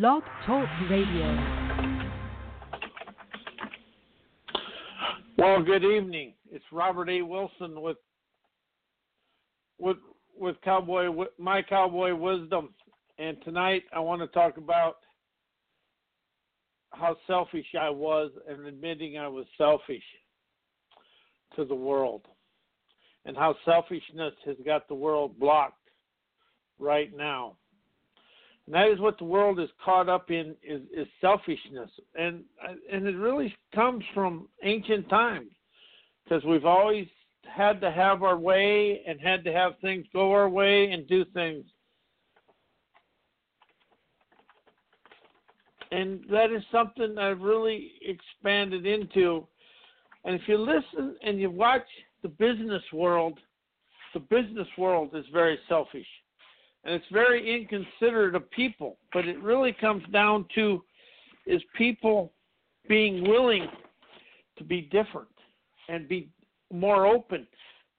Blog Talk Radio. Well, good evening. It's Robert A. Wilson with with with Cowboy with my Cowboy Wisdom, and tonight I want to talk about how selfish I was and admitting I was selfish to the world, and how selfishness has got the world blocked right now. And that is what the world is caught up in is, is selfishness, and and it really comes from ancient times, because we've always had to have our way and had to have things go our way and do things. And that is something I've really expanded into. And if you listen and you watch the business world, the business world is very selfish and it's very inconsiderate of people. But it really comes down to is people being willing to be different and be more open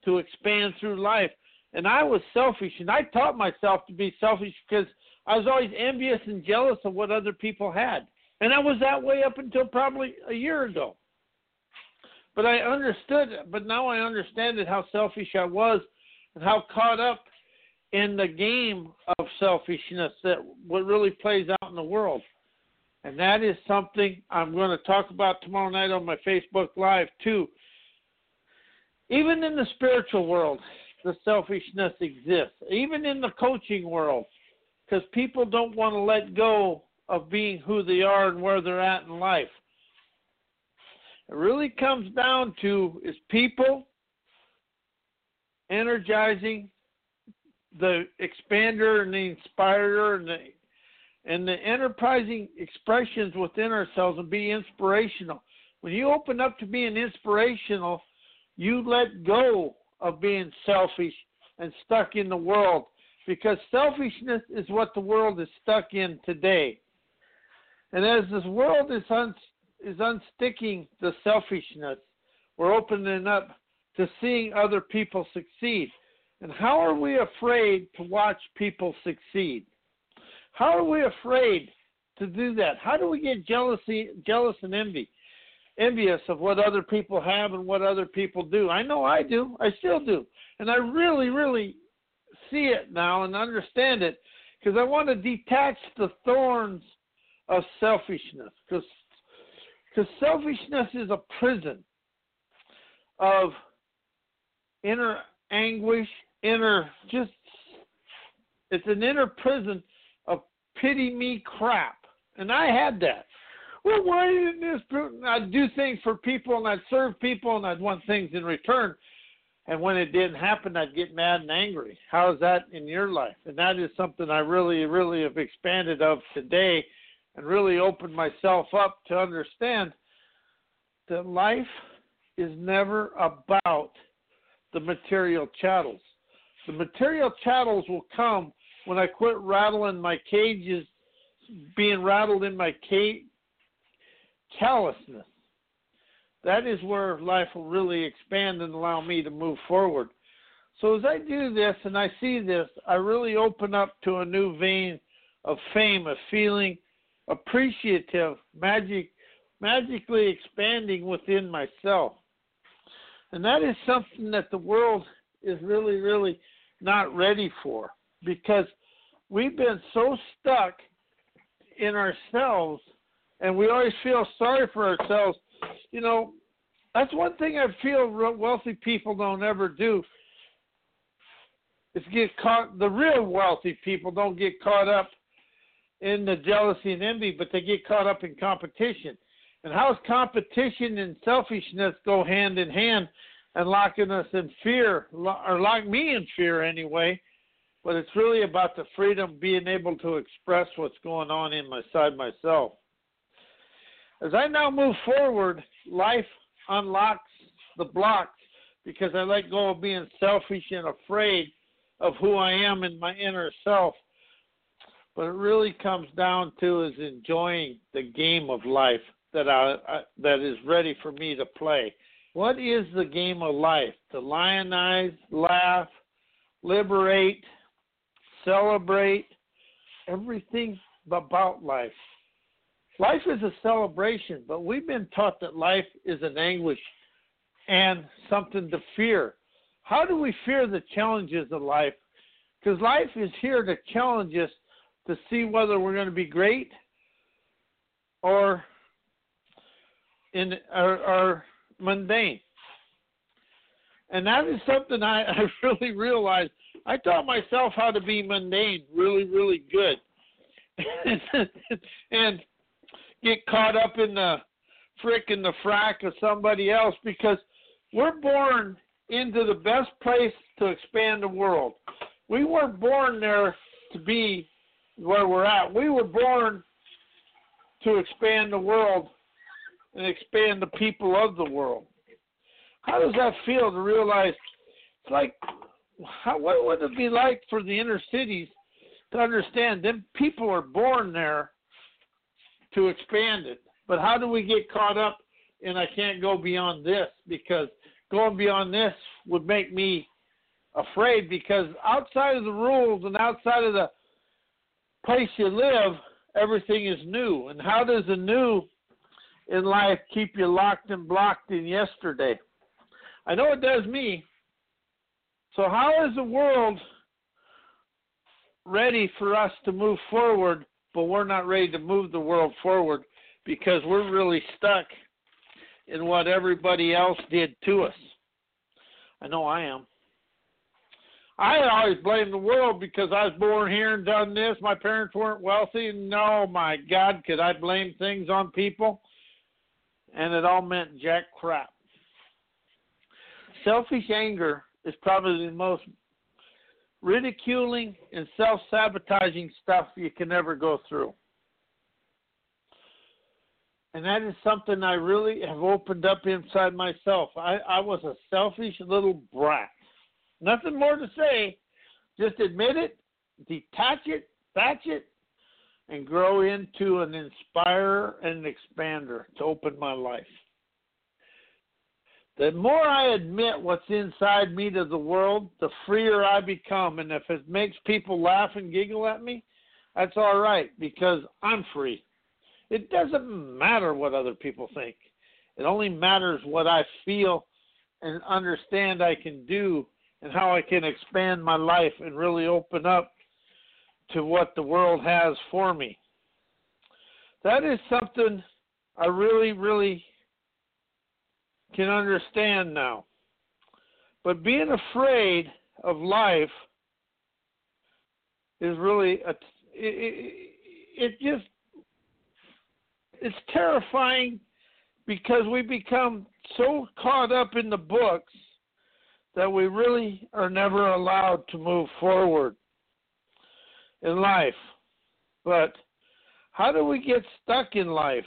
to expand through life. And I was selfish, and I taught myself to be selfish because I was always envious and jealous of what other people had. And I was that way up until probably a year ago. But I understood, but now I understand it, how selfish I was and how caught up in the game of selfishness that what really plays out in the world. And that is something I'm going to talk about tomorrow night on my Facebook Live, too. Even in the spiritual world, the selfishness exists. Even in the coaching world, because people don't want to let go of being who they are and where they're at in life. It really comes down to is people energizing the expander and the inspirer and the and the enterprising expressions within ourselves and be inspirational. When you open up to being inspirational, you let go of being selfish and stuck in the world because selfishness is what the world is stuck in today. And as this world is un, is unsticking the selfishness, we're opening up to seeing other people succeed. And how are we afraid to watch people succeed? How are we afraid to do that? How do we get jealousy, jealous and envy, envious of what other people have and what other people do? I know I do. I still do, and I really, really see it now and understand it because I want to detach the thorns of selfishness because because selfishness is a prison of inner anguish inner just it's an inner prison of pity me crap. And I had that. Well, why didn't this I'd do things for people and I'd serve people and I'd want things in return. And when it didn't happen, I'd get mad and angry. How is that in your life? And that is something I really, really have expanded of today and really opened myself up to understand that life is never about the material chattels. The material chattels will come when I quit rattling my cages, being rattled in my cage, callousness. That is where life will really expand and allow me to move forward. So as I do this and I see this, I really open up to a new vein of fame, of feeling appreciative, magic, magically expanding within myself. And that is something that the world is really, really not ready for because we've been so stuck in ourselves and we always feel sorry for ourselves. You know, that's one thing I feel wealthy people don't ever do. Is get caught. The real wealthy people don't get caught up in the jealousy and envy, but they get caught up in competition. And how's competition and selfishness go hand in hand? And locking us in fear, or lock me in fear anyway. But it's really about the freedom being able to express what's going on in my side myself. As I now move forward, life unlocks the blocks because I let go of being selfish and afraid of who I am in my inner self. But it really comes down to is enjoying the game of life that I, I that is ready for me to play. What is the game of life? To lionize, laugh, liberate, celebrate, everything about life. Life is a celebration, but we've been taught that life is an anguish and something to fear. How do we fear the challenges of life? Because life is here to challenge us to see whether we're going to be great or in or, or mundane. And that is something I, I really realized. I taught myself how to be mundane really, really good. and get caught up in the frick and the frack of somebody else because we're born into the best place to expand the world. We weren't born there to be where we're at. We were born to expand the world and expand the people of the world. How does that feel to realize it's like how what would it be like for the inner cities to understand them people are born there to expand it. But how do we get caught up in I can't go beyond this because going beyond this would make me afraid because outside of the rules and outside of the place you live, everything is new. And how does the new in life keep you locked and blocked in yesterday? I know it does me. So, how is the world ready for us to move forward, but we're not ready to move the world forward because we're really stuck in what everybody else did to us? I know I am. I always blame the world because I was born here and done this. My parents weren't wealthy. No, my God, could I blame things on people? And it all meant jack crap. Selfish anger is probably the most ridiculing and self sabotaging stuff you can ever go through. And that is something I really have opened up inside myself. I, I was a selfish little brat. Nothing more to say. Just admit it, detach it, thatch it, and grow into an inspirer and an expander to open my life the more I admit what's inside me to the world, the freer I become. And if it makes people laugh and giggle at me, that's all right because I'm free. It doesn't matter what other people think, it only matters what I feel and understand I can do and how I can expand my life and really open up to what the world has for me. That is something I really, really can understand now. But being afraid of life is really a, it, it just it's terrifying because we become so caught up in the books that we really are never allowed to move forward in life. But how do we get stuck in life?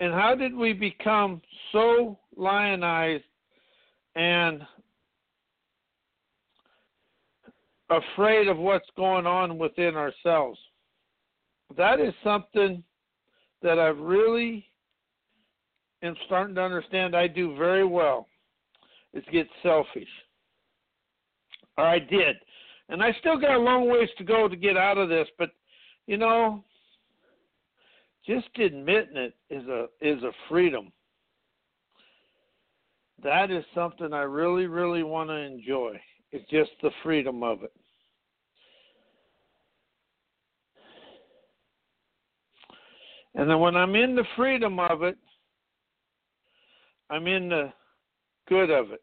And how did we become so lionized and afraid of what's going on within ourselves? That is something that I really am starting to understand I do very well is get selfish. Or I did. And I still got a long ways to go to get out of this, but you know, just admitting it is a is a freedom. That is something I really, really want to enjoy. It's just the freedom of it. And then when I'm in the freedom of it, I'm in the good of it.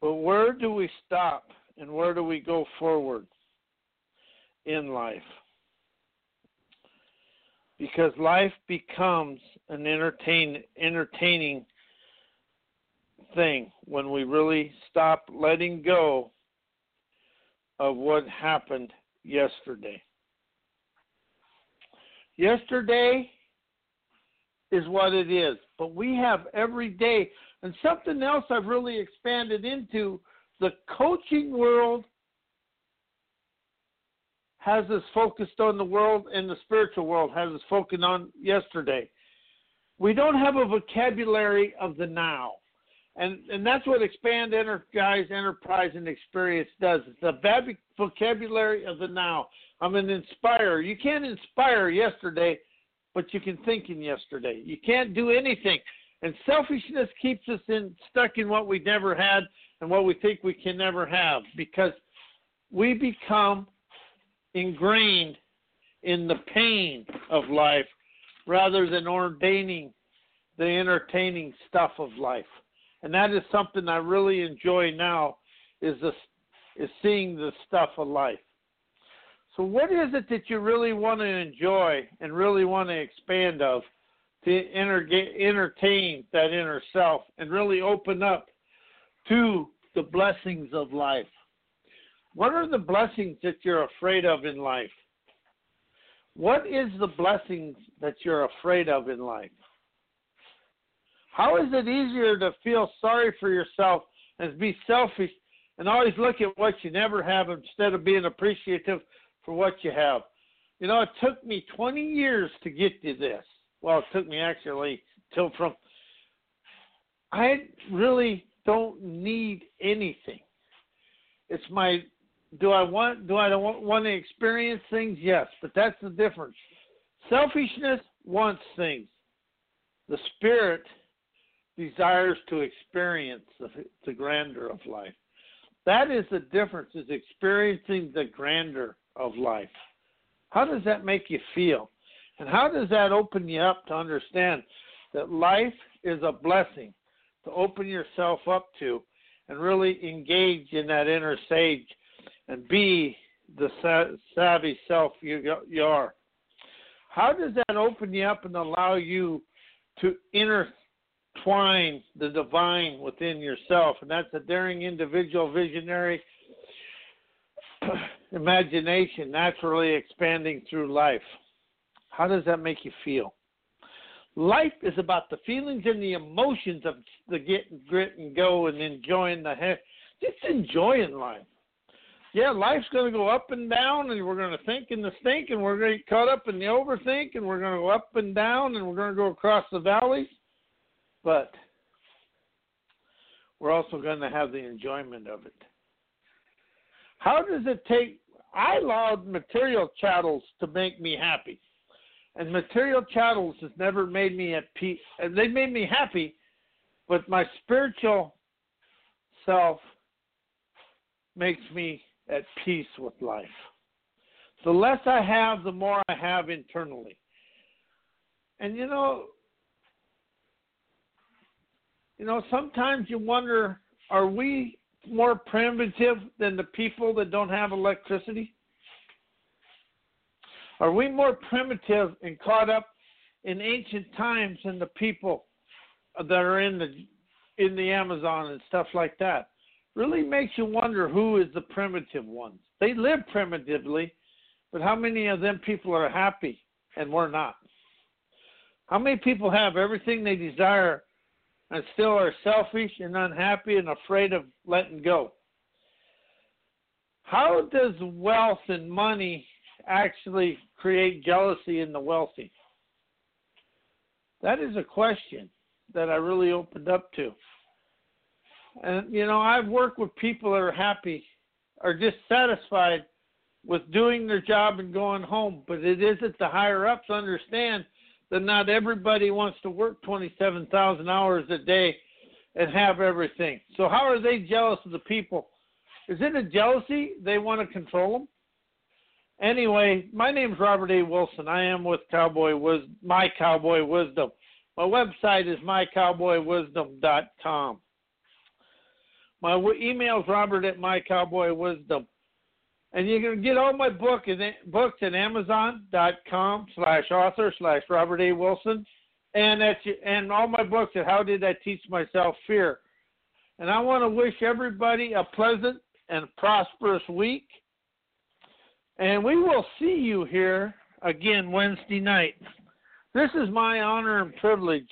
But where do we stop and where do we go forward in life? because life becomes an entertain entertaining thing when we really stop letting go of what happened yesterday. Yesterday is what it is, but we have every day. And something else I've really expanded into the coaching world has us focused on the world and the spiritual world has us focused on yesterday. We don't have a vocabulary of the now. And and that's what expand energize enterprise and experience does. It's the vocabulary of the now. I'm an inspire. You can't inspire yesterday, but you can think in yesterday. You can't do anything. And selfishness keeps us in stuck in what we never had and what we think we can never have because we become ingrained in the pain of life rather than ordaining the entertaining stuff of life. And that is something I really enjoy now is the is seeing the stuff of life. So what is it that you really want to enjoy and really want to expand of to entertain that inner self and really open up to the blessings of life? What are the blessings that you're afraid of in life? What is the blessings that you're afraid of in life? How is it easier to feel sorry for yourself and be selfish and always look at what you never have instead of being appreciative for what you have? You know, it took me 20 years to get to this. Well, it took me actually till from. I really don't need anything. It's my do I want do I want, want to experience things? Yes, but that's the difference. Selfishness wants things. The spirit desires to experience the, the grandeur of life. That is the difference is experiencing the grandeur of life. How does that make you feel? And how does that open you up to understand that life is a blessing to open yourself up to and really engage in that inner sage and be the savvy self you, you are. How does that open you up and allow you to intertwine the divine within yourself? And that's a daring individual visionary imagination naturally expanding through life. How does that make you feel? Life is about the feelings and the emotions of the get and grit and go and enjoying the heck. Just enjoying life yeah, life's going to go up and down, and we're going to think in the stink, and we're going to get caught up in the overthink, and we're going to go up and down, and we're going to go across the valleys. But we're also going to have the enjoyment of it. How does it take? I allowed material chattels to make me happy, and material chattels has never made me at peace. And they made me happy, but my spiritual self makes me at peace with life. The less I have, the more I have internally. And you know, you know, sometimes you wonder, are we more primitive than the people that don't have electricity? Are we more primitive and caught up in ancient times than the people that are in the in the Amazon and stuff like that? really makes you wonder who is the primitive ones. They live primitively, but how many of them people are happy and we're not? How many people have everything they desire and still are selfish and unhappy and afraid of letting go? How does wealth and money actually create jealousy in the wealthy? That is a question that I really opened up to. And you know, I've worked with people that are happy, are just satisfied with doing their job and going home. But it isn't the higher ups understand that not everybody wants to work 27,000 hours a day and have everything. So how are they jealous of the people? Is it a jealousy? They want to control them. Anyway, my name is Robert A. Wilson. I am with Cowboy Wis- My Cowboy Wisdom. My website is mycowboywisdom.com. My email is robert at mycowboywisdom. And you can get all my book in, books at amazon.com slash author slash Robert A. Wilson. And, at, and all my books at How Did I Teach Myself Fear. And I want to wish everybody a pleasant and prosperous week. And we will see you here again Wednesday night. This is my honor and privilege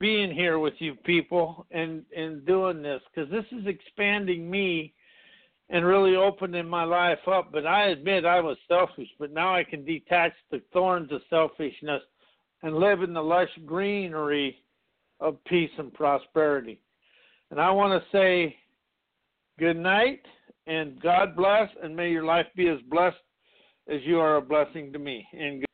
being here with you people and and doing this because this is expanding me and really opening my life up. But I admit I was selfish, but now I can detach the thorns of selfishness and live in the lush greenery of peace and prosperity. And I want to say good night and God bless, and may your life be as blessed as you are a blessing to me. And